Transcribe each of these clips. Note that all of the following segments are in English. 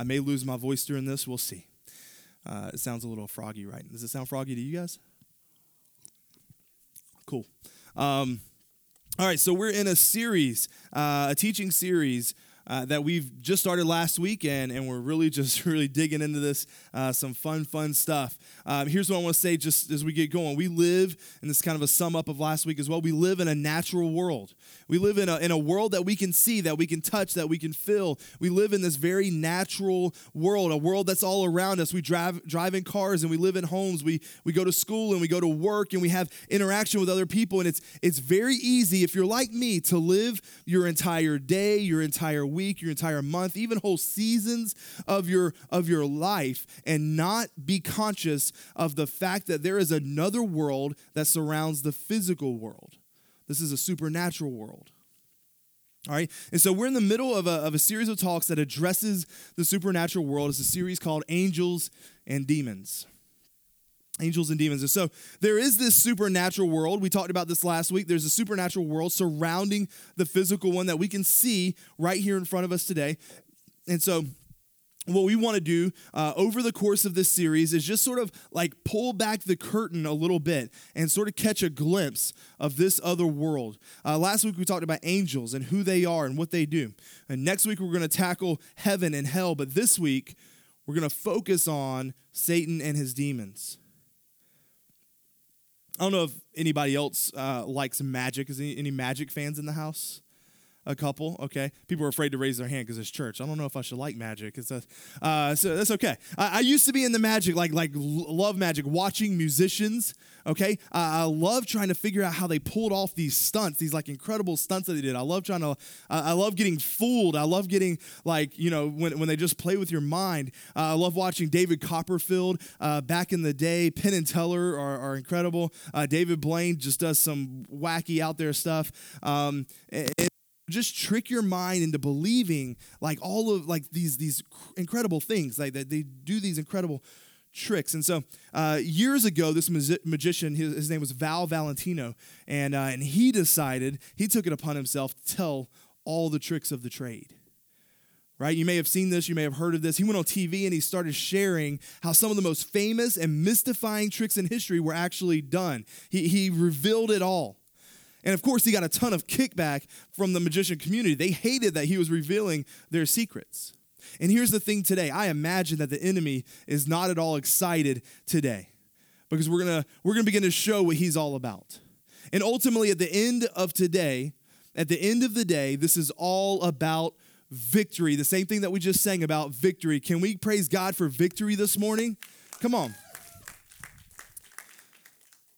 I may lose my voice during this. We'll see. Uh, it sounds a little froggy, right? Does it sound froggy to you guys? Cool. Um, all right, so we're in a series, uh, a teaching series uh, that we've just started last week, and, and we're really just really digging into this, uh, some fun, fun stuff. Um, here's what I want to say just as we get going. We live, and this is kind of a sum up of last week as well, we live in a natural world. We live in a, in a world that we can see, that we can touch, that we can feel. We live in this very natural world, a world that's all around us. We drive, drive in cars and we live in homes. We, we go to school and we go to work and we have interaction with other people. And it's, it's very easy, if you're like me, to live your entire day, your entire week, your entire month, even whole seasons of your, of your life and not be conscious of the fact that there is another world that surrounds the physical world. This is a supernatural world. All right, and so we're in the middle of a, of a series of talks that addresses the supernatural world. It's a series called Angels and Demons. Angels and demons. And so there is this supernatural world. We talked about this last week. There's a supernatural world surrounding the physical one that we can see right here in front of us today. And so what we want to do uh, over the course of this series is just sort of like pull back the curtain a little bit and sort of catch a glimpse of this other world. Uh, last week we talked about angels and who they are and what they do. And next week we're going to tackle heaven and hell. But this week we're going to focus on Satan and his demons. I don't know if anybody else uh, likes magic. Is any, any magic fans in the house? A couple okay? People are afraid to raise their hand because it's church. I don't know if i should like magic. It's a, uh, so that's okay. I, I, used to be in the magic like like love magic watching musicians okay? Uh, i love trying to figure out how they pulled off these stunts these like incredible stunts that they did. I love trying to uh, i love getting fooled. I love getting like you know when, when they just play with your mind. Uh, i love watching david copperfield uh, back in the day. Penn and teller are, are incredible. Uh, david blaine just does some wacky out there stuff. Um, and, just trick your mind into believing like all of like these these incredible things like that they do these incredible tricks. And so uh, years ago this magician his, his, name was val valentino and uh, and he decided he took it upon himself to tell all the tricks of the trade. Right? You may have seen this you may have heard of this. He went on tv and he started sharing how some of the most famous and mystifying tricks in history were actually done. He, he revealed it all and of course, he got a ton of kickback from the magician community. They hated that he was revealing their secrets. And here's the thing today I imagine that the enemy is not at all excited today because we're going to we're going to begin to show what he's all about. And ultimately, at the end of today, at the end of the day, this is all about victory. The same thing that we just sang about victory. Can we praise God for victory this morning? Come on.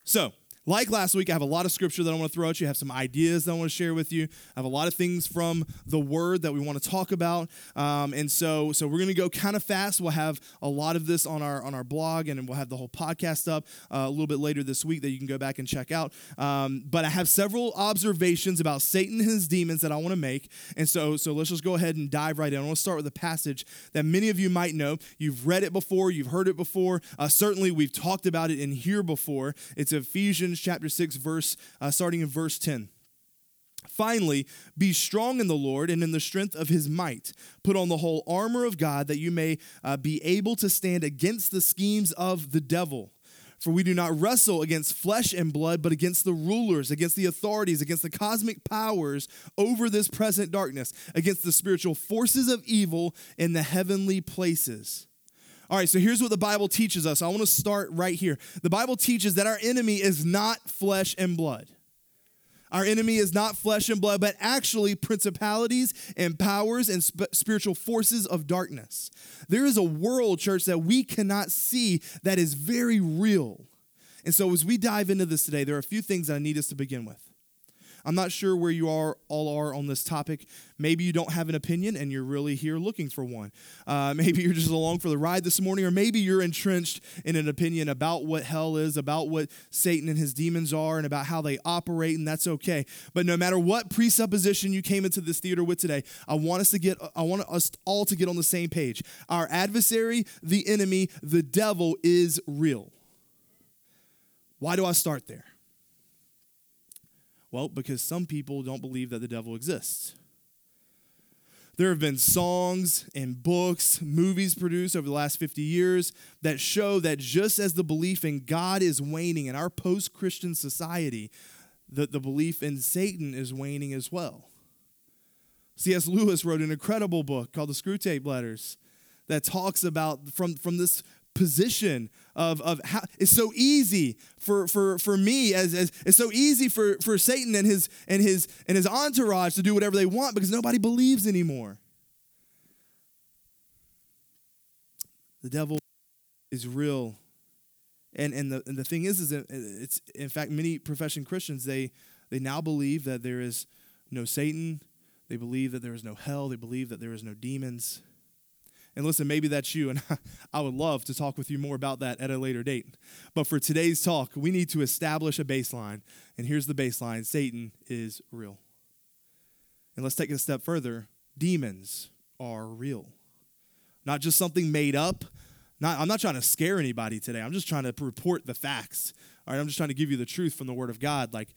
So, like last week, I have a lot of scripture that I want to throw at you. I have some ideas that I want to share with you. I have a lot of things from the Word that we want to talk about, um, and so so we're going to go kind of fast. We'll have a lot of this on our on our blog, and we'll have the whole podcast up uh, a little bit later this week that you can go back and check out. Um, but I have several observations about Satan and his demons that I want to make, and so so let's just go ahead and dive right in. I want to start with a passage that many of you might know. You've read it before, you've heard it before. Uh, certainly, we've talked about it in here before. It's Ephesians Ephesians chapter 6, verse, uh, starting in verse 10. Finally, be strong in the Lord and in the strength of his might. Put on the whole armor of God that you may uh, be able to stand against the schemes of the devil. For we do not wrestle against flesh and blood, but against the rulers, against the authorities, against the cosmic powers over this present darkness, against the spiritual forces of evil in the heavenly places. All right, so here's what the Bible teaches us. I want to start right here. The Bible teaches that our enemy is not flesh and blood. Our enemy is not flesh and blood, but actually principalities and powers and sp- spiritual forces of darkness. There is a world, church, that we cannot see that is very real. And so, as we dive into this today, there are a few things that I need us to begin with. I'm not sure where you are all are on this topic. Maybe you don't have an opinion and you're really here looking for one. Uh, maybe you're just along for the ride this morning, or maybe you're entrenched in an opinion about what hell is, about what Satan and his demons are, and about how they operate, and that's okay. But no matter what presupposition you came into this theater with today, I want us to get I want us all to get on the same page. Our adversary, the enemy, the devil is real. Why do I start there? Well, because some people don't believe that the devil exists. there have been songs and books, movies produced over the last 50 years that show that just as the belief in God is waning in our post Christian society, that the belief in Satan is waning as well. C.S. Lewis wrote an incredible book called The Screwtape Letters that talks about from, from this position of, of how it's so easy for, for, for me as, as it's so easy for, for Satan and his and his and his entourage to do whatever they want because nobody believes anymore. The devil is real. And and the and the thing is is it's in fact many profession Christians they they now believe that there is no Satan, they believe that there is no hell, they believe that there is no demons. And listen, maybe that's you, and I would love to talk with you more about that at a later date. But for today's talk, we need to establish a baseline. And here's the baseline Satan is real. And let's take it a step further demons are real, not just something made up. Not, I'm not trying to scare anybody today. I'm just trying to report the facts. All right, I'm just trying to give you the truth from the Word of God. Like,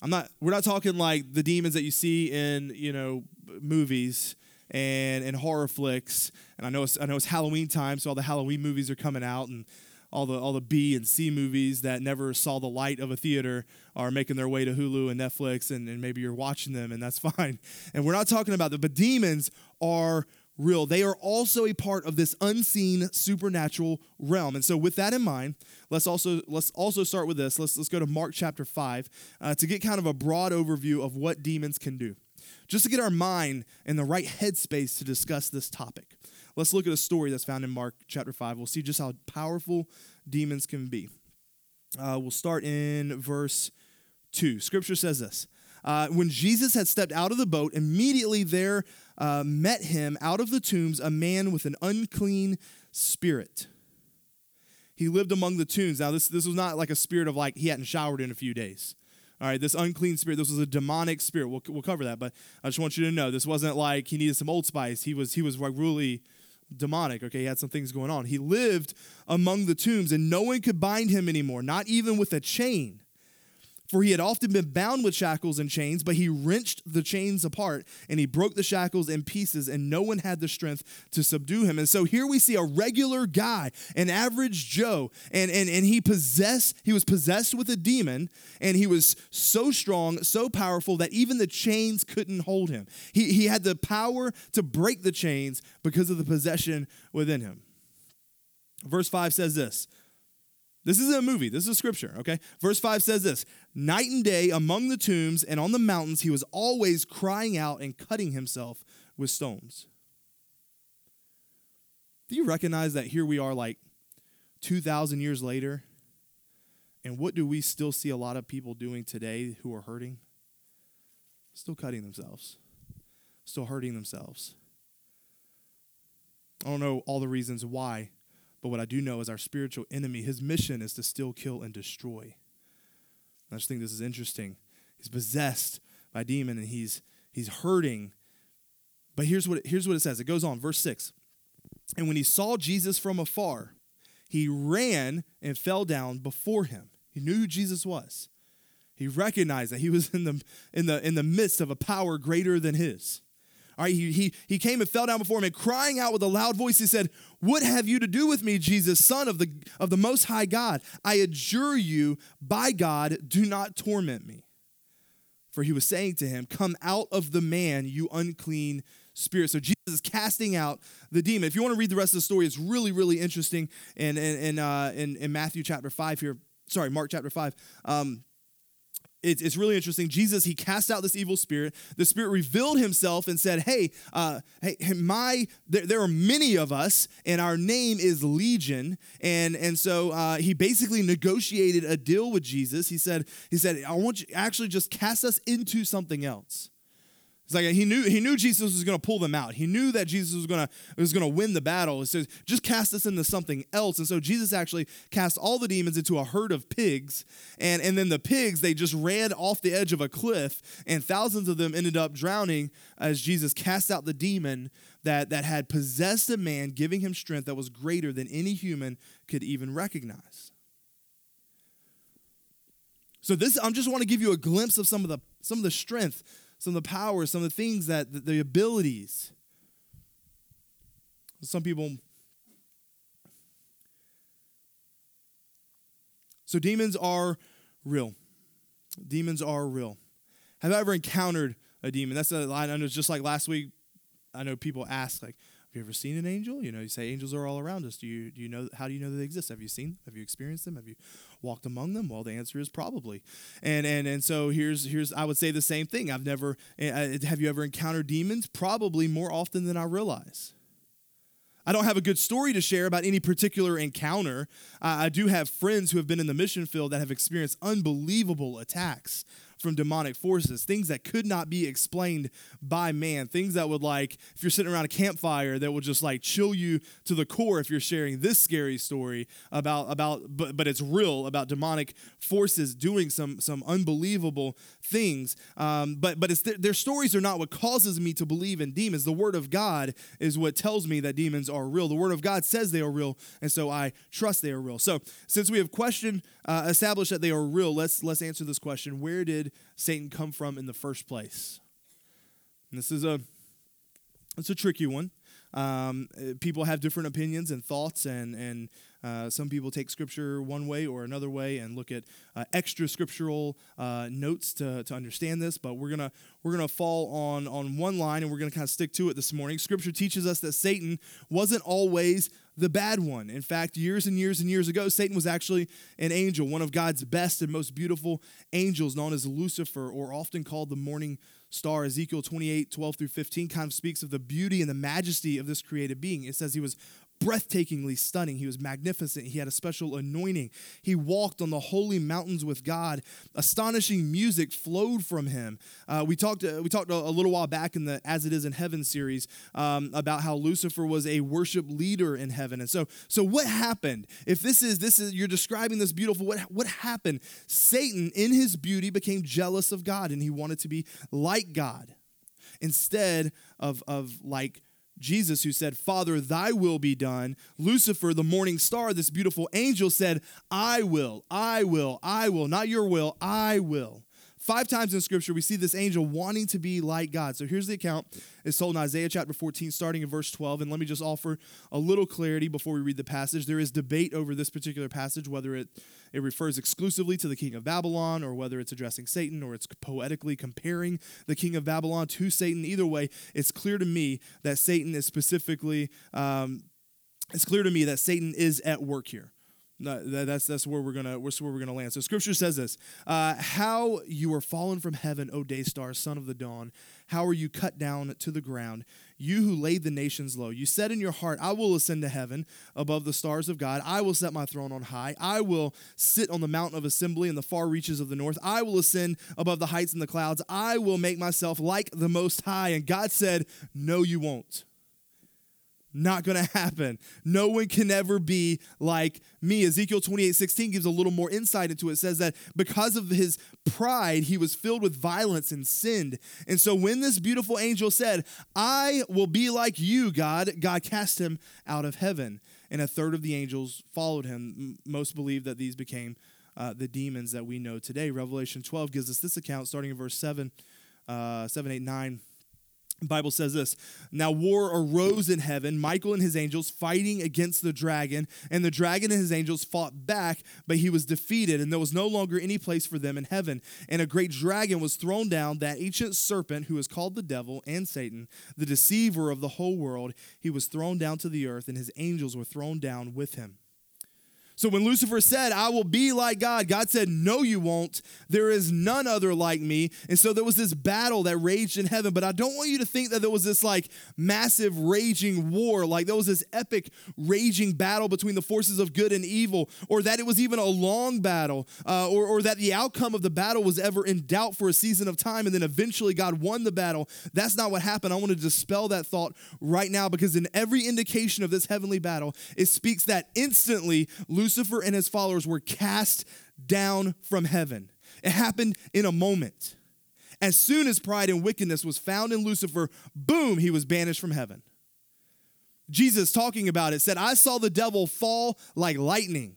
I'm not. We're not talking like the demons that you see in you know movies and, and horror flicks. And I know it's, I know it's Halloween time, so all the Halloween movies are coming out, and all the all the B and C movies that never saw the light of a theater are making their way to Hulu and Netflix, and, and maybe you're watching them, and that's fine. And we're not talking about that, but demons are real. They are also a part of this unseen supernatural realm. And so with that in mind, let's also let's also start with this. Let's let's go to Mark chapter 5 uh, to get kind of a broad overview of what demons can do just to get our mind in the right headspace to discuss this topic. Let's look at a story that's found in Mark chapter 5. We'll see just how powerful demons can be. Uh, we'll start in verse 2. Scripture says this uh, When Jesus had stepped out of the boat, immediately there uh, met him out of the tombs a man with an unclean spirit. He lived among the tombs. Now, this, this was not like a spirit of like he hadn't showered in a few days. All right, this unclean spirit, this was a demonic spirit. We'll, we'll cover that, but I just want you to know this wasn't like he needed some old spice. He was he was like really demonic. Okay, he had some things going on. He lived among the tombs, and no one could bind him anymore, not even with a chain. For he had often been bound with shackles and chains, but he wrenched the chains apart and he broke the shackles in pieces, and no one had the strength to subdue him. And so here we see a regular guy, an average Joe, and, and, and he possessed, he was possessed with a demon, and he was so strong, so powerful that even the chains couldn't hold him. He, he had the power to break the chains because of the possession within him. Verse 5 says this this isn't a movie. This is a scripture, okay? Verse 5 says this Night and day among the tombs and on the mountains, he was always crying out and cutting himself with stones. Do you recognize that here we are, like 2,000 years later? And what do we still see a lot of people doing today who are hurting? Still cutting themselves, still hurting themselves. I don't know all the reasons why but what I do know is our spiritual enemy, his mission is to steal, kill, and destroy. I just think this is interesting. He's possessed by demon and he's he's hurting. But here's what here's what it says. It goes on, verse 6. And when he saw Jesus from afar, he ran and fell down before him. He knew who Jesus was. He recognized that he was in the in the in the midst of a power greater than his. All right, he, he, he came and fell down before him and crying out with a loud voice, he said, What have you to do with me, Jesus, Son of the, of the Most High God? I adjure you, by God, do not torment me. For he was saying to him, Come out of the man, you unclean spirit. So Jesus is casting out the demon. If you want to read the rest of the story, it's really, really interesting in, in, in, uh, in, in Matthew chapter 5 here. Sorry, Mark chapter 5. Um, it's, it's really interesting. Jesus, he cast out this evil spirit. The spirit revealed himself and said, Hey, uh, hey, my there, there, are many of us, and our name is Legion. And, and so uh, he basically negotiated a deal with Jesus. He said, he said, I want you actually just cast us into something else. It's like he knew he knew Jesus was going to pull them out. He knew that Jesus was going to was going to win the battle. He says, "Just cast us into something else." And so Jesus actually cast all the demons into a herd of pigs, and and then the pigs they just ran off the edge of a cliff, and thousands of them ended up drowning as Jesus cast out the demon that that had possessed a man, giving him strength that was greater than any human could even recognize. So this I'm just want to give you a glimpse of some of the some of the strength some of the powers, some of the things that the, the abilities. Some people. So demons are real. Demons are real. Have I ever encountered a demon? That's a line I know. Just like last week, I know people ask like, you ever seen an angel?" You know, you say angels are all around us. Do you do you know how do you know they exist? Have you seen? Them? Have you experienced them? Have you walked among them? Well, the answer is probably. And and and so here's here's I would say the same thing. I've never uh, have you ever encountered demons? Probably more often than I realize. I don't have a good story to share about any particular encounter. Uh, I do have friends who have been in the mission field that have experienced unbelievable attacks from demonic forces, things that could not be explained by man, things that would like if you're sitting around a campfire that will just like chill you to the core if you're sharing this scary story about about but but it's real about demonic forces doing some some unbelievable things. Um, but but it's th- their stories are not what causes me to believe in demons. The word of God is what tells me that demons are real. The word of God says they are real, and so I trust they are real. So since we have questioned, uh, established that they are real, let's let's answer this question: Where did Satan come from in the first place? And this is a it's a tricky one. Um, people have different opinions and thoughts, and and uh, some people take scripture one way or another way and look at uh, extra scriptural uh, notes to, to understand this. But we're gonna we're gonna fall on on one line, and we're gonna kind of stick to it this morning. Scripture teaches us that Satan wasn't always the bad one. In fact, years and years and years ago, Satan was actually an angel, one of God's best and most beautiful angels, known as Lucifer, or often called the morning star. Ezekiel 28 12 through 15 kind of speaks of the beauty and the majesty of this created being. It says he was breathtakingly stunning. He was magnificent. He had a special anointing. He walked on the holy mountains with God. Astonishing music flowed from him. Uh, we talked. Uh, we talked a, little while back in the "As It Is in Heaven" series um, about how Lucifer was a worship leader in heaven. And so, so what happened? If this is this is you're describing this beautiful, what what happened? Satan, in his beauty, became jealous of God, and he wanted to be like God instead of of like Jesus, who said, Father, thy will be done. Lucifer, the morning star, this beautiful angel, said, I will, I will, I will, not your will, I will. Five times in scripture, we see this angel wanting to be like God. So here's the account. It's told in Isaiah chapter 14, starting in verse 12. And let me just offer a little clarity before we read the passage. There is debate over this particular passage, whether it, it refers exclusively to the king of Babylon or whether it's addressing Satan or it's poetically comparing the king of Babylon to Satan. Either way, it's clear to me that Satan is specifically, um, it's clear to me that Satan is at work here. That's that's where we're gonna where we're gonna land. So Scripture says this: uh, How you are fallen from heaven, O day star, son of the dawn! How are you cut down to the ground? You who laid the nations low. You said in your heart, I will ascend to heaven above the stars of God. I will set my throne on high. I will sit on the mountain of assembly in the far reaches of the north. I will ascend above the heights and the clouds. I will make myself like the Most High. And God said, No, you won't. Not going to happen. No one can ever be like me. Ezekiel 28 16 gives a little more insight into it. it. says that because of his pride, he was filled with violence and sinned. And so when this beautiful angel said, I will be like you, God, God cast him out of heaven. And a third of the angels followed him. Most believe that these became uh, the demons that we know today. Revelation 12 gives us this account starting in verse 7, uh, 7, 8, 9. Bible says this Now war arose in heaven, Michael and his angels fighting against the dragon, and the dragon and his angels fought back, but he was defeated, and there was no longer any place for them in heaven. And a great dragon was thrown down, that ancient serpent who is called the devil and Satan, the deceiver of the whole world. He was thrown down to the earth, and his angels were thrown down with him. So when Lucifer said, I will be like God, God said, No, you won't. There is none other like me. And so there was this battle that raged in heaven. But I don't want you to think that there was this like massive raging war, like there was this epic raging battle between the forces of good and evil, or that it was even a long battle, uh, or, or that the outcome of the battle was ever in doubt for a season of time. And then eventually God won the battle. That's not what happened. I want to dispel that thought right now because in every indication of this heavenly battle, it speaks that instantly Lucifer Lucifer and his followers were cast down from heaven. It happened in a moment. As soon as pride and wickedness was found in Lucifer, boom, he was banished from heaven. Jesus, talking about it, said, I saw the devil fall like lightning.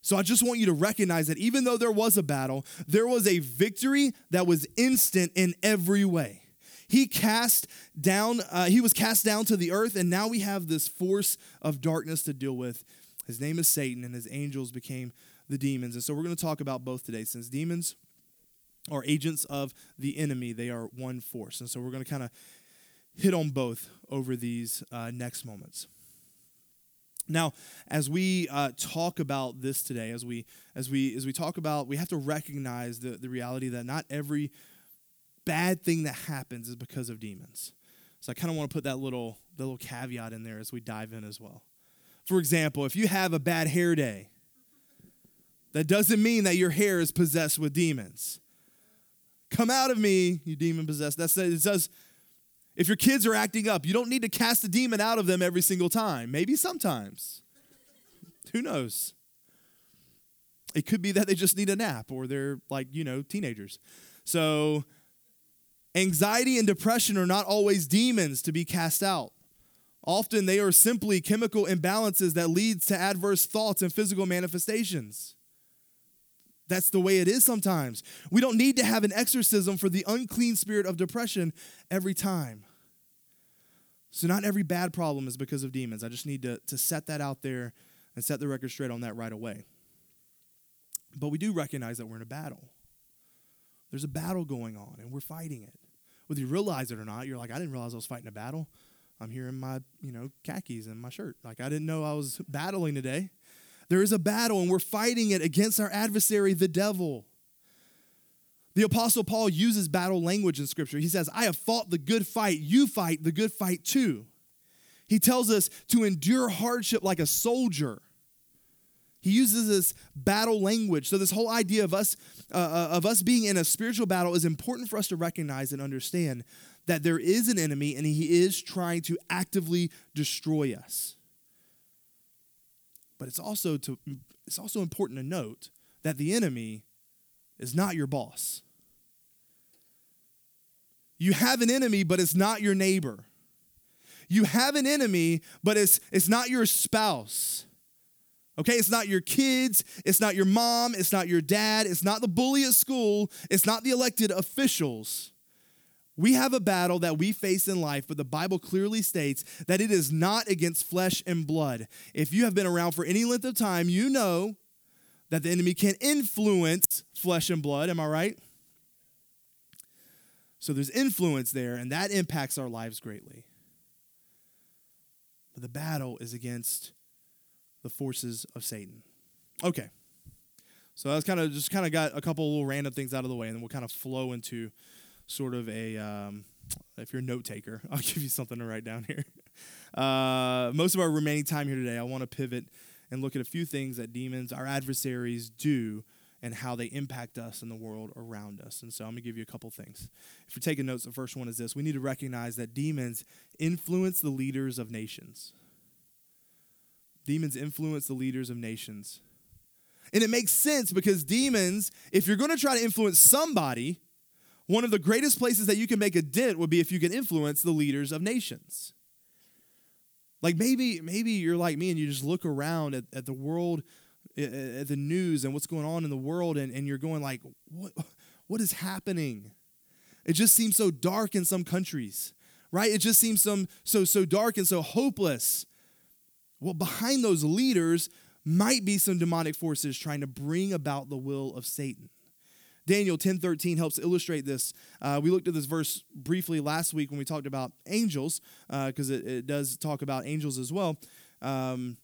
So I just want you to recognize that even though there was a battle, there was a victory that was instant in every way. he cast down, uh, he was cast down to the earth, and now we have this force of darkness to deal with. His name is Satan, and his angels became the demons. And so we're going to talk about both today. Since demons are agents of the enemy, they are one force. And so we're going to kind of hit on both over these uh, next moments. Now, as we uh, talk about this today, as we as we as we talk about, we have to recognize the, the reality that not every bad thing that happens is because of demons. So I kind of want to put that little the little caveat in there as we dive in as well. For example, if you have a bad hair day, that doesn't mean that your hair is possessed with demons. Come out of me, you demon possessed. That's it says if your kids are acting up, you don't need to cast a demon out of them every single time. Maybe sometimes. Who knows? It could be that they just need a nap or they're like, you know, teenagers. So, anxiety and depression are not always demons to be cast out. Often they are simply chemical imbalances that leads to adverse thoughts and physical manifestations. That's the way it is sometimes. We don't need to have an exorcism for the unclean spirit of depression every time. So, not every bad problem is because of demons. I just need to, to set that out there and set the record straight on that right away. But we do recognize that we're in a battle. There's a battle going on, and we're fighting it. Whether you realize it or not, you're like, I didn't realize I was fighting a battle. I'm here in my, you know, khakis and my shirt. Like, I didn't know I was battling today. There is a battle, and we're fighting it against our adversary, the devil. The Apostle Paul uses battle language in Scripture. He says, I have fought the good fight. You fight the good fight too. He tells us to endure hardship like a soldier. He uses this battle language. So this whole idea of us uh, uh, of us being in a spiritual battle is important for us to recognize and understand that there is an enemy and he is trying to actively destroy us. But it's also to it's also important to note that the enemy is not your boss. You have an enemy, but it's not your neighbor. You have an enemy, but it's, it's not your spouse. Okay, it's not your kids, it's not your mom, it's not your dad, it's not the bully at school, it's not the elected officials. We have a battle that we face in life, but the Bible clearly states that it is not against flesh and blood. If you have been around for any length of time, you know that the enemy can influence flesh and blood. Am I right? So there's influence there, and that impacts our lives greatly. But the battle is against the forces of Satan. Okay. So that's kind of just kind of got a couple little random things out of the way, and then we'll kind of flow into sort of a. Um, if you're a note taker, I'll give you something to write down here. Uh, most of our remaining time here today, I want to pivot and look at a few things that demons, our adversaries, do and how they impact us in the world around us. And so I'm going to give you a couple things. If you're taking notes, the first one is this we need to recognize that demons influence the leaders of nations. Demons influence the leaders of nations. And it makes sense because demons, if you're going to try to influence somebody, one of the greatest places that you can make a dent would be if you can influence the leaders of nations. Like maybe maybe you're like me and you just look around at, at the world at the news and what's going on in the world and, and you're going like what what is happening? It just seems so dark in some countries right? It just seems some so so dark and so hopeless. Well behind those leaders might be some demonic forces trying to bring about the will of satan daniel 10 13 helps illustrate this. Uh, we looked at this verse briefly last week when we talked about angels because uh, it, it, does talk about angels as well. Um,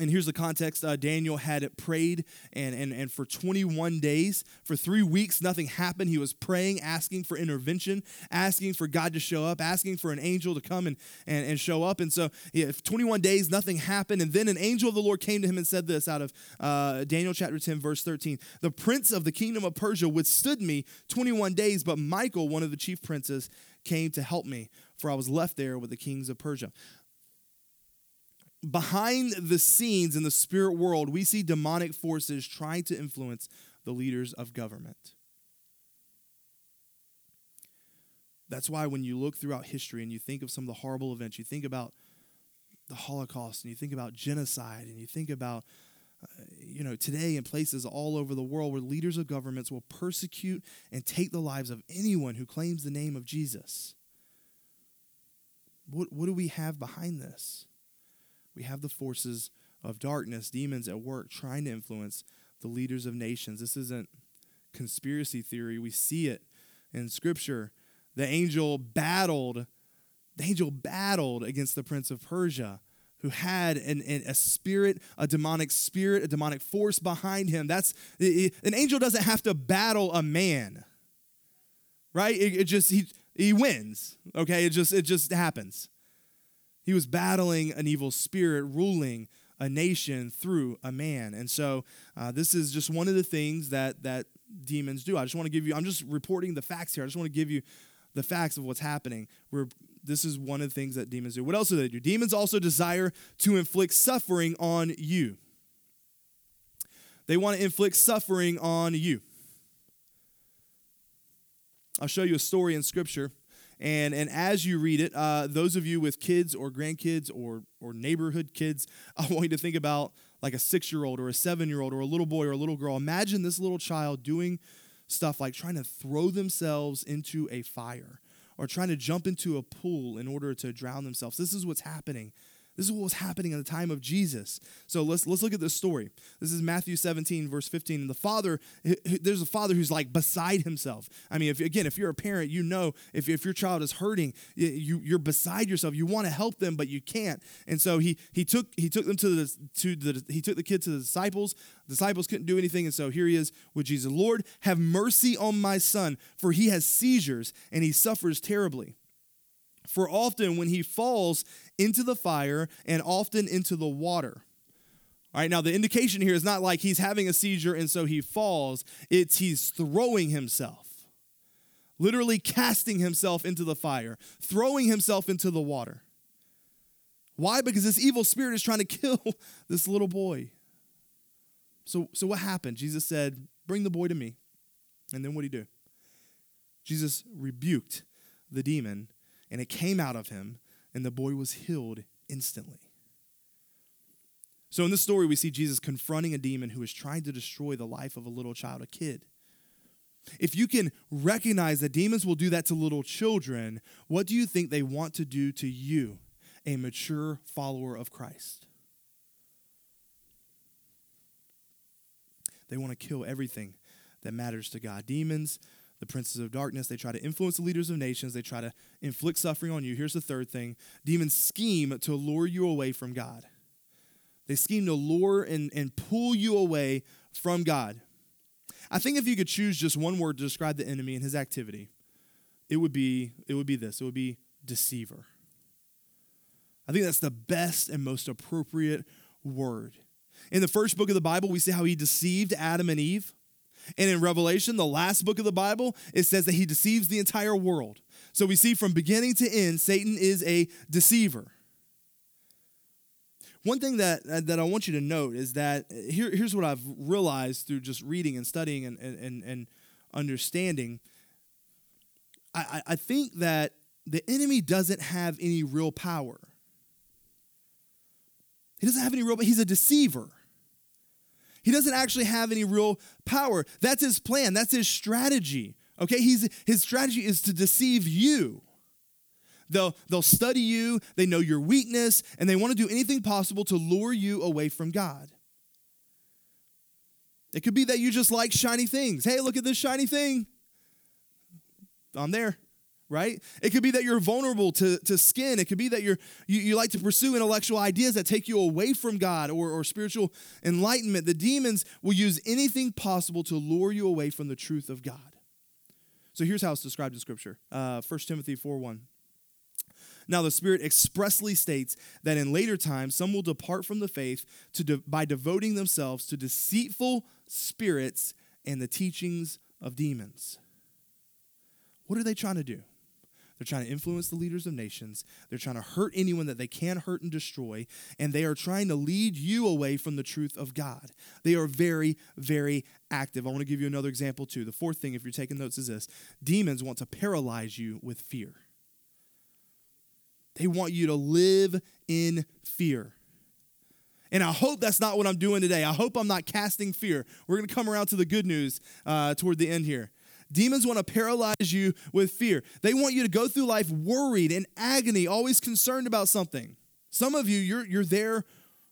and here's the context uh, Daniel had prayed, and, and, and for 21 days, for three weeks, nothing happened. He was praying, asking for intervention, asking for God to show up, asking for an angel to come and, and, and show up. And so, yeah, 21 days, nothing happened. And then an angel of the Lord came to him and said this out of uh, Daniel chapter 10, verse 13 The prince of the kingdom of Persia withstood me 21 days, but Michael, one of the chief princes, came to help me, for I was left there with the kings of Persia behind the scenes in the spirit world, we see demonic forces trying to influence the leaders of government. That's why when you look throughout history and you think of some of the horrible events, you think about the Holocaust and you think about genocide and you think about uh, you know, today in places all over the world where leaders of governments will persecute and take the lives of anyone who claims the name of Jesus. What, what do we have behind this? We have the forces of darkness, demons at work trying to influence the leaders of nations. This isn't conspiracy theory. We see it in scripture. The angel battled the angel battled against the prince of Persia who had an, an, a spirit, a demonic spirit, a demonic force behind him. That's an angel doesn't have to battle a man, right? It, it just he he wins. Okay, it just it just happens. He was battling an evil spirit, ruling a nation through a man, and so uh, this is just one of the things that that demons do. I just want to give you. I'm just reporting the facts here. I just want to give you the facts of what's happening. We're this is one of the things that demons do. What else do they do? Demons also desire to inflict suffering on you. They want to inflict suffering on you. I'll show you a story in Scripture. And, and as you read it, uh, those of you with kids or grandkids or, or neighborhood kids, I want you to think about like a six year old or a seven year old or a little boy or a little girl. Imagine this little child doing stuff like trying to throw themselves into a fire or trying to jump into a pool in order to drown themselves. This is what's happening this is what was happening in the time of Jesus. So let's let's look at this story. This is Matthew 17, verse 15. And the father, there's a father who's like beside himself. I mean, if again, if you're a parent, you know if, if your child is hurting, you you're beside yourself. You want to help them, but you can't. And so he he took he took them to the to the he took the kid to the disciples. The disciples couldn't do anything, and so here he is with Jesus. Lord, have mercy on my son, for he has seizures and he suffers terribly. For often when he falls into the fire and often into the water. All right, now the indication here is not like he's having a seizure and so he falls, it's he's throwing himself, literally casting himself into the fire, throwing himself into the water. Why? Because this evil spirit is trying to kill this little boy. So, so what happened? Jesus said, Bring the boy to me. And then what did he do? Jesus rebuked the demon and it came out of him, and the boy was healed instantly. So, in this story, we see Jesus confronting a demon who is trying to destroy the life of a little child, a kid. If you can recognize that demons will do that to little children, what do you think they want to do to you, a mature follower of Christ? They want to kill everything that matters to God. Demons the princes of darkness. They try to influence the leaders of nations. They try to inflict suffering on you. Here's the third thing demons scheme to lure you away from God. They scheme to lure and, and pull you away from God. I think if you could choose just one word to describe the enemy and his activity, it would be it would be this. It would be deceiver. I think that's the best and most appropriate word. In the first book of the Bible, we see how he deceived Adam and Eve. And in Revelation, the last book of the Bible, it says that he deceives the entire world. So we see from beginning to end, Satan is a deceiver. One thing that, uh, that I want you to note is that uh, here, here's what I've realized through just reading and studying and, and, and understanding. I, I think that the enemy doesn't have any real power. He doesn't have any real, he's a deceiver. He doesn't actually have any real power. That's his plan, that's his strategy. Okay, He's, his strategy is to deceive you. They'll, they'll study you, they know your weakness, and they want to do anything possible to lure you away from God. It could be that you just like shiny things. Hey, look at this shiny thing. I'm there right? It could be that you're vulnerable to, to skin. It could be that you're, you, you like to pursue intellectual ideas that take you away from God or, or spiritual enlightenment. The demons will use anything possible to lure you away from the truth of God. So here's how it's described in Scripture uh, 1 Timothy 4 1. Now, the Spirit expressly states that in later times, some will depart from the faith to de- by devoting themselves to deceitful spirits and the teachings of demons. What are they trying to do? They're trying to influence the leaders of nations. They're trying to hurt anyone that they can hurt and destroy. And they are trying to lead you away from the truth of God. They are very, very active. I want to give you another example, too. The fourth thing, if you're taking notes, is this demons want to paralyze you with fear. They want you to live in fear. And I hope that's not what I'm doing today. I hope I'm not casting fear. We're going to come around to the good news uh, toward the end here. Demons want to paralyze you with fear. They want you to go through life worried in agony, always concerned about something. Some of you, you're, you're there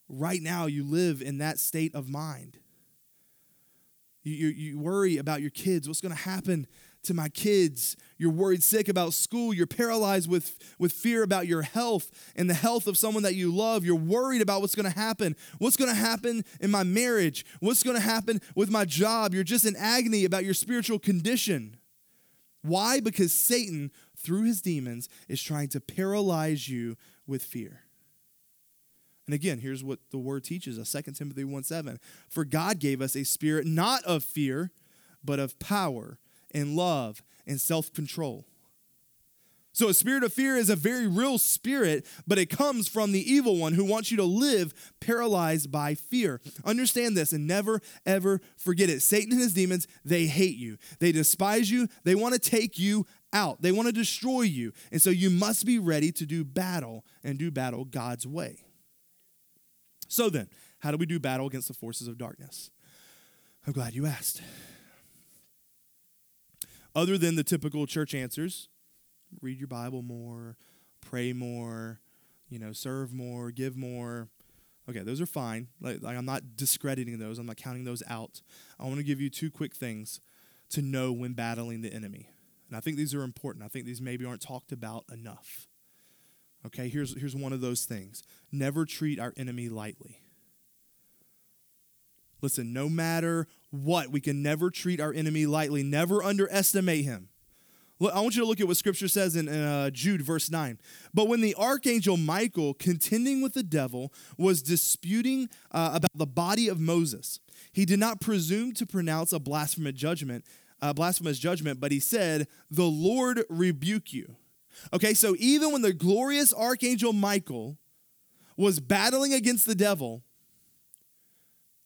right now. You live in that state of mind. You, you, you worry about your kids. What's going to happen to my kids. You're worried sick about school. You're paralyzed with, with fear about your health and the health of someone that you love. You're worried about what's going to happen. What's going to happen in my marriage? What's going to happen with my job? You're just in agony about your spiritual condition. Why? Because Satan, through his demons, is trying to paralyze you with fear. And again, here's what the word teaches us 2 Timothy 1 7. For God gave us a spirit not of fear, but of power and love and self control. So, a spirit of fear is a very real spirit, but it comes from the evil one who wants you to live paralyzed by fear. Understand this and never, ever forget it. Satan and his demons, they hate you, they despise you, they want to take you out, they want to destroy you. And so, you must be ready to do battle and do battle God's way. So, then, how do we do battle against the forces of darkness? I'm glad you asked other than the typical church answers read your Bible more, pray more, you know, serve more, give more. Okay, those are fine. Like, like I'm not discrediting those, I'm not counting those out. I want to give you two quick things to know when battling the enemy. And I think these are important. I think these maybe aren't talked about enough. Okay, here's, here's one of those things never treat our enemy lightly. Listen, no matter what, we can never treat our enemy lightly, never underestimate him. I want you to look at what scripture says in uh, Jude, verse 9. But when the archangel Michael, contending with the devil, was disputing uh, about the body of Moses, he did not presume to pronounce a blasphemous judgment, blasphemous judgment, but he said, The Lord rebuke you. Okay, so even when the glorious archangel Michael was battling against the devil,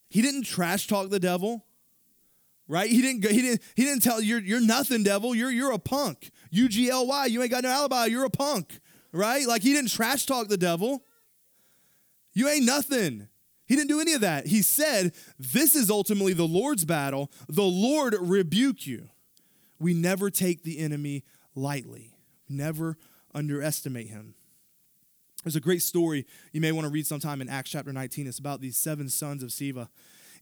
he didn't trash talk the devil, right? He didn't. He didn't. He didn't tell you you're you're nothing, devil. You're you're a punk. U G L Y. You ain't got no alibi. You're a punk, right? Like he didn't trash talk the devil. You ain't nothing. He didn't do any of that. He said, "This is ultimately the Lord's battle. The Lord rebuke you." We never take the enemy lightly. Never underestimate him. There's a great story you may want to read sometime in Acts chapter 19. It's about these seven sons of Sceva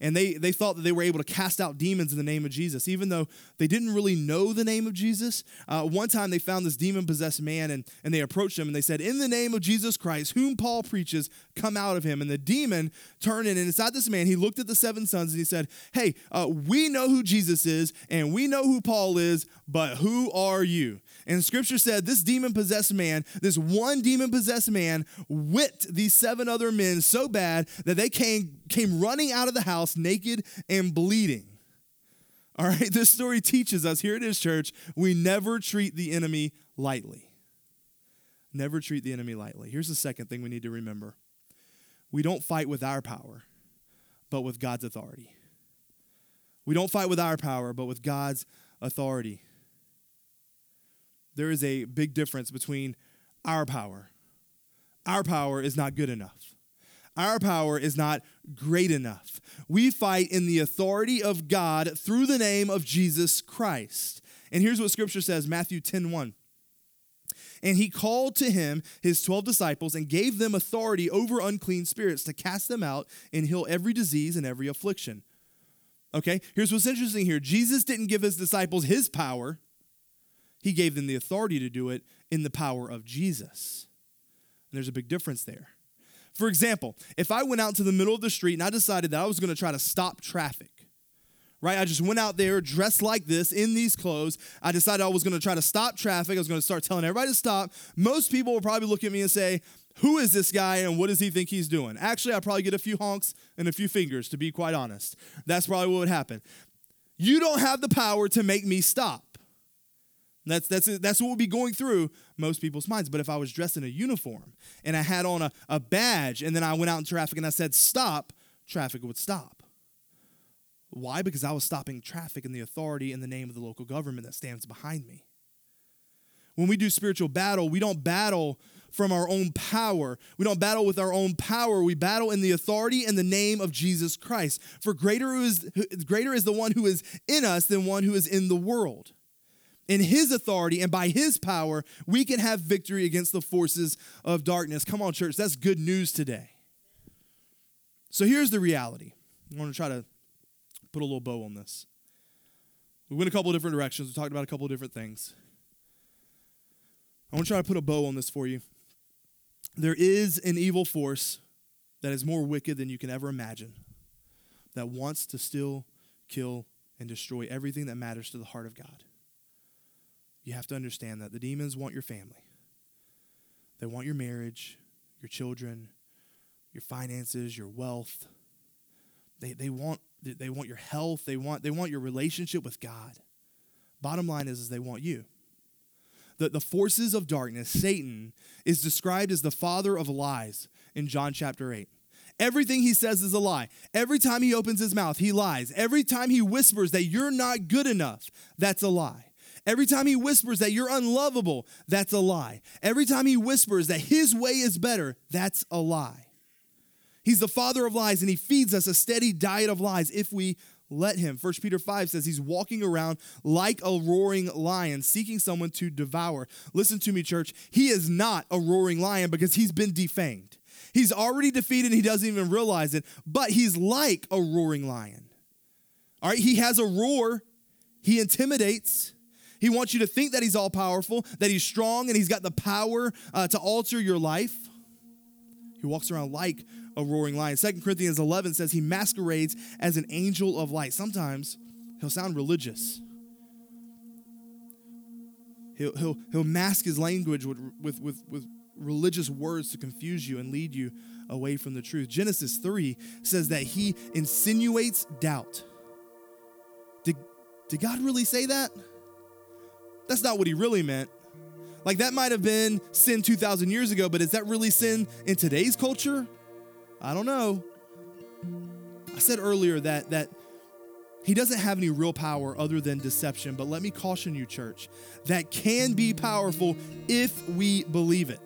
and they, they thought that they were able to cast out demons in the name of Jesus, even though they didn't really know the name of Jesus. Uh, one time they found this demon possessed man and, and they approached him and they said, In the name of Jesus Christ, whom Paul preaches, come out of him. And the demon turned in, and inside this man, he looked at the seven sons and he said, Hey, uh, we know who Jesus is and we know who Paul is, but who are you? And scripture said this demon possessed man, this one demon possessed man, whipped these seven other men so bad that they came, came running out of the house naked and bleeding. All right, this story teaches us here at his church we never treat the enemy lightly. Never treat the enemy lightly. Here's the second thing we need to remember we don't fight with our power, but with God's authority. We don't fight with our power, but with God's authority there is a big difference between our power. Our power is not good enough. Our power is not great enough. We fight in the authority of God through the name of Jesus Christ. And here's what scripture says Matthew 10 1. And he called to him his 12 disciples and gave them authority over unclean spirits to cast them out and heal every disease and every affliction. Okay, here's what's interesting here Jesus didn't give his disciples his power, he gave them the authority to do it in the power of Jesus. And there's a big difference there. For example, if I went out to the middle of the street and I decided that I was going to try to stop traffic, right? I just went out there dressed like this in these clothes. I decided I was going to try to stop traffic. I was going to start telling everybody to stop. Most people will probably look at me and say, who is this guy and what does he think he's doing? Actually, I'd probably get a few honks and a few fingers, to be quite honest. That's probably what would happen. You don't have the power to make me stop. That's, that's, that's what would be going through most people's minds. But if I was dressed in a uniform and I had on a, a badge and then I went out in traffic and I said, stop, traffic would stop. Why? Because I was stopping traffic in the authority in the name of the local government that stands behind me. When we do spiritual battle, we don't battle from our own power. We don't battle with our own power. We battle in the authority and the name of Jesus Christ. For greater is, greater is the one who is in us than one who is in the world. In his authority and by his power, we can have victory against the forces of darkness. Come on, church, that's good news today. So here's the reality. I want to try to put a little bow on this. We went a couple of different directions. We talked about a couple of different things. I want to try to put a bow on this for you. There is an evil force that is more wicked than you can ever imagine, that wants to still kill, and destroy everything that matters to the heart of God. You have to understand that the demons want your family, they want your marriage, your children, your finances, your wealth. They, they, want, they want your health, they want, they want your relationship with God. Bottom line is, is they want you the, the forces of darkness, Satan, is described as the father of lies in John chapter 8. Everything he says is a lie. Every time he opens his mouth, he lies. Every time he whispers that you're not good enough, that's a lie. Every time he whispers that you're unlovable, that's a lie. Every time he whispers that his way is better, that's a lie. He's the father of lies and he feeds us a steady diet of lies if we let him. 1 Peter 5 says he's walking around like a roaring lion, seeking someone to devour. Listen to me, church. He is not a roaring lion because he's been defanged. He's already defeated, he doesn't even realize it, but he's like a roaring lion. All right, he has a roar, he intimidates. He wants you to think that he's all powerful, that he's strong, and he's got the power uh, to alter your life. He walks around like a roaring lion. Second Corinthians 11 says he masquerades as an angel of light. Sometimes he'll sound religious. He'll, he'll, he'll mask his language with, with, with, with religious words to confuse you and lead you away from the truth. Genesis 3 says that he insinuates doubt. Did, did God really say that? That's not what he really meant. Like that might have been sin 2,000 years ago, but is that really sin in today's culture? I don't know. I said earlier that that he doesn't have any real power other than deception, but let me caution you, church, that can be powerful if we believe it.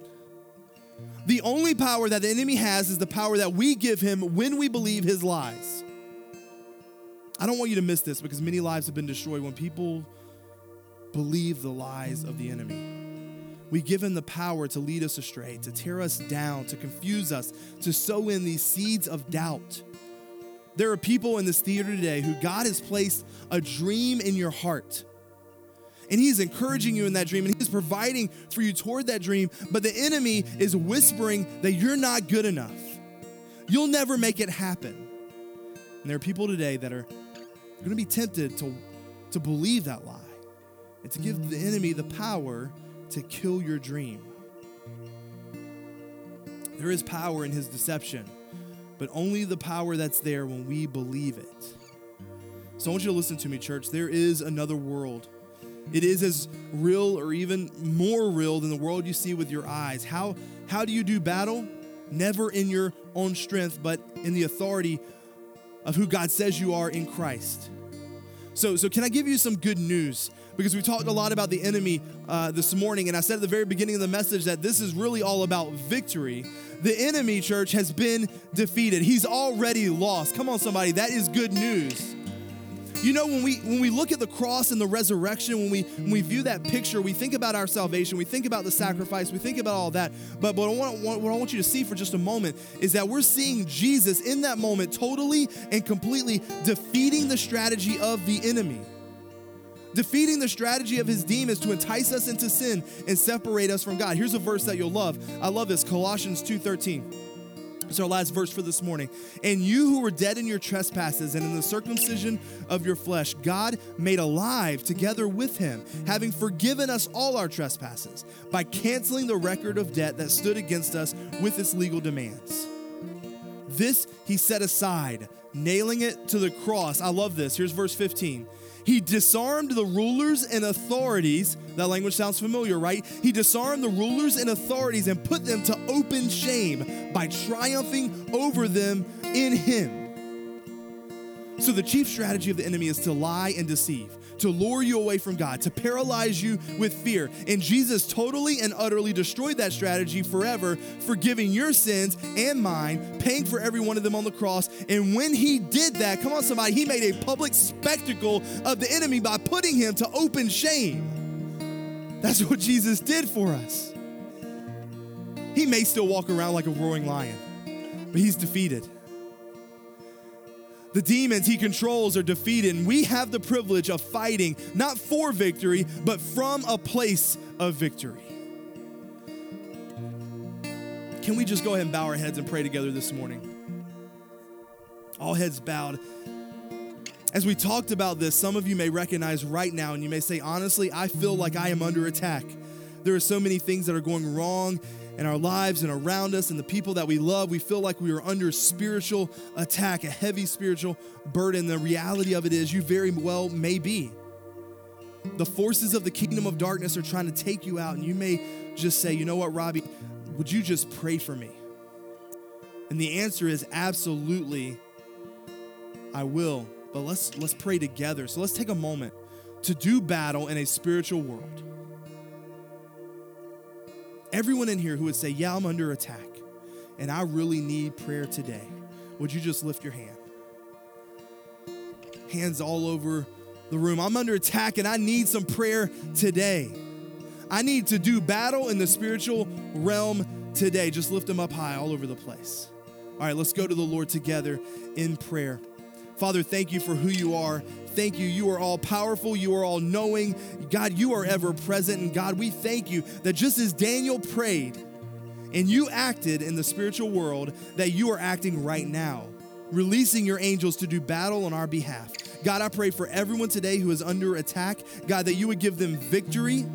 The only power that the enemy has is the power that we give him when we believe his lies. I don't want you to miss this because many lives have been destroyed when people believe the lies of the enemy. We give him the power to lead us astray, to tear us down, to confuse us, to sow in these seeds of doubt. There are people in this theater today who God has placed a dream in your heart. And He's encouraging you in that dream and He's providing for you toward that dream, but the enemy is whispering that you're not good enough. You'll never make it happen. And there are people today that are going to be tempted to, to believe that lie and to give the enemy the power to kill your dream. There is power in his deception, but only the power that's there when we believe it. So I want you to listen to me, church. There is another world. It is as real or even more real than the world you see with your eyes. How, how do you do battle? Never in your own strength, but in the authority of who God says you are in Christ. So, so can I give you some good news? because we talked a lot about the enemy uh, this morning. And I said at the very beginning of the message that this is really all about victory. The enemy, church, has been defeated. He's already lost. Come on, somebody. That is good news. You know, when we when we look at the cross and the resurrection, when we when we view that picture, we think about our salvation, we think about the sacrifice, we think about all that. But, but what, I want, what I want you to see for just a moment is that we're seeing Jesus in that moment totally and completely defeating the strategy of the enemy defeating the strategy of his demons to entice us into sin and separate us from God. Here's a verse that you'll love. I love this Colossians 2:13. It's our last verse for this morning. And you who were dead in your trespasses and in the circumcision of your flesh, God made alive together with him, having forgiven us all our trespasses by canceling the record of debt that stood against us with its legal demands. This he set aside, nailing it to the cross. I love this. Here's verse 15. He disarmed the rulers and authorities. That language sounds familiar, right? He disarmed the rulers and authorities and put them to open shame by triumphing over them in Him. So, the chief strategy of the enemy is to lie and deceive, to lure you away from God, to paralyze you with fear. And Jesus totally and utterly destroyed that strategy forever, forgiving your sins and mine, paying for every one of them on the cross. And when he did that, come on, somebody, he made a public spectacle of the enemy by putting him to open shame. That's what Jesus did for us. He may still walk around like a roaring lion, but he's defeated. The demons he controls are defeated, and we have the privilege of fighting not for victory, but from a place of victory. Can we just go ahead and bow our heads and pray together this morning? All heads bowed. As we talked about this, some of you may recognize right now, and you may say, honestly, I feel like I am under attack. There are so many things that are going wrong in our lives and around us and the people that we love, we feel like we are under spiritual attack, a heavy spiritual burden. The reality of it is, you very well may be. The forces of the kingdom of darkness are trying to take you out, and you may just say, you know what, Robbie, would you just pray for me? And the answer is absolutely, I will. But let's let's pray together. So let's take a moment to do battle in a spiritual world everyone in here who would say, Yeah, I'm under attack and I really need prayer today, would you just lift your hand? Hands all over the room. I'm under attack and I need some prayer today. I need to do battle in the spiritual realm today. Just lift them up high all over the place. All right, let's go to the Lord together in prayer. Father, thank you for who you are. Thank you. You are all powerful. You are all knowing. God, you are ever present. And God, we thank you that just as Daniel prayed and you acted in the spiritual world, that you are acting right now, releasing your angels to do battle on our behalf. God, I pray for everyone today who is under attack, God, that you would give them victory.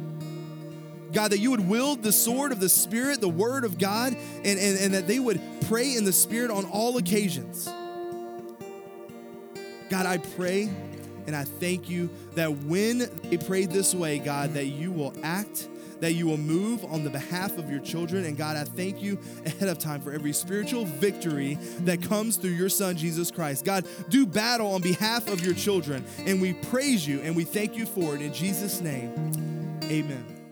God, that you would wield the sword of the Spirit, the word of God, and, and, and that they would pray in the Spirit on all occasions. God, I pray and I thank you that when they prayed this way, God, that you will act, that you will move on the behalf of your children. And God, I thank you ahead of time for every spiritual victory that comes through your Son, Jesus Christ. God, do battle on behalf of your children. And we praise you and we thank you for it. In Jesus' name, amen.